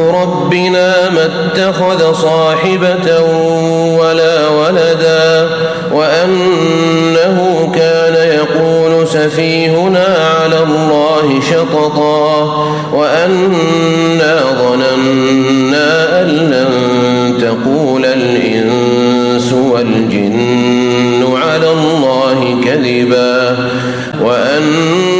ربنا ما اتخذ صاحبة ولا ولدا وأنه كان يقول سفيهنا على الله شططا وأنا ظننا أن لن تقول الإنس والجن على الله كذبا وأنه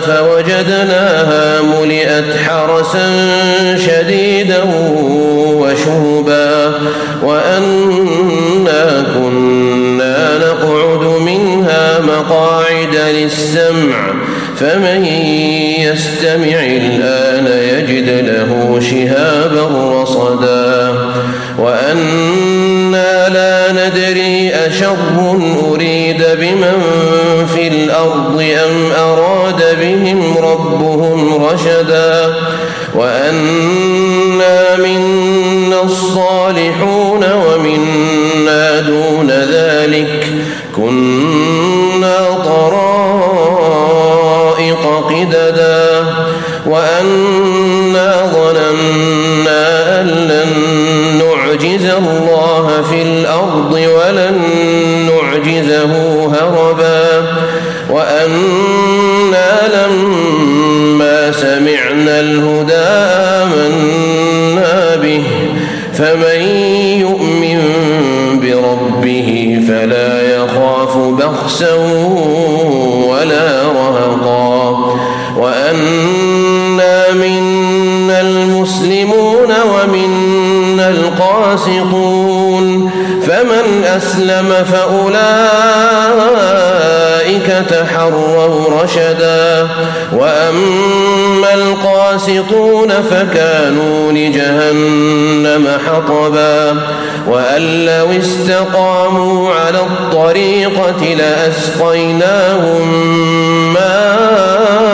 فوجدناها ملئت حرسا شديدا وشهبا وأنا كنا نقعد منها مقاعد للسمع فمن يستمع الآن يجد له شهابا رصدا وأنا لا ندري أشر أريد بمن في الأرض أم أراد بهم ربهم رشدا وأنا منا الصالحون ومنا دون ذلك كنا طرائق قددا وأنا ظننا أن لن نعجز الله في الأرض ولن نعجزه هربا وأنا لما سمعنا الهدى آمنا به فمن يؤمن بربه فلا يخاف بخسا ولا رهقا. وأنا منا المسلمون ومنا القاسطون فمن أسلم فأولئك تحروا رشدا وأما القاسطون فكانوا لجهنم حطبا وأن لو استقاموا على الطريقة لأسقيناهم ماء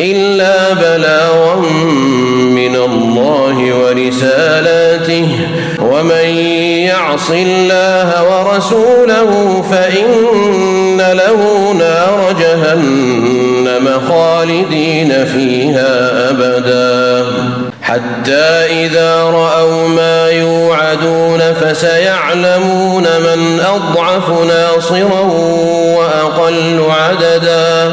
إلا بلاغا من الله ورسالاته. ومن يعص الله ورسوله فإن له نار جهنم خالدين فيها أبدا. حتى إذا رأوا ما يوعدون فسيعلمون من أضعف ناصرا وأقل عددا.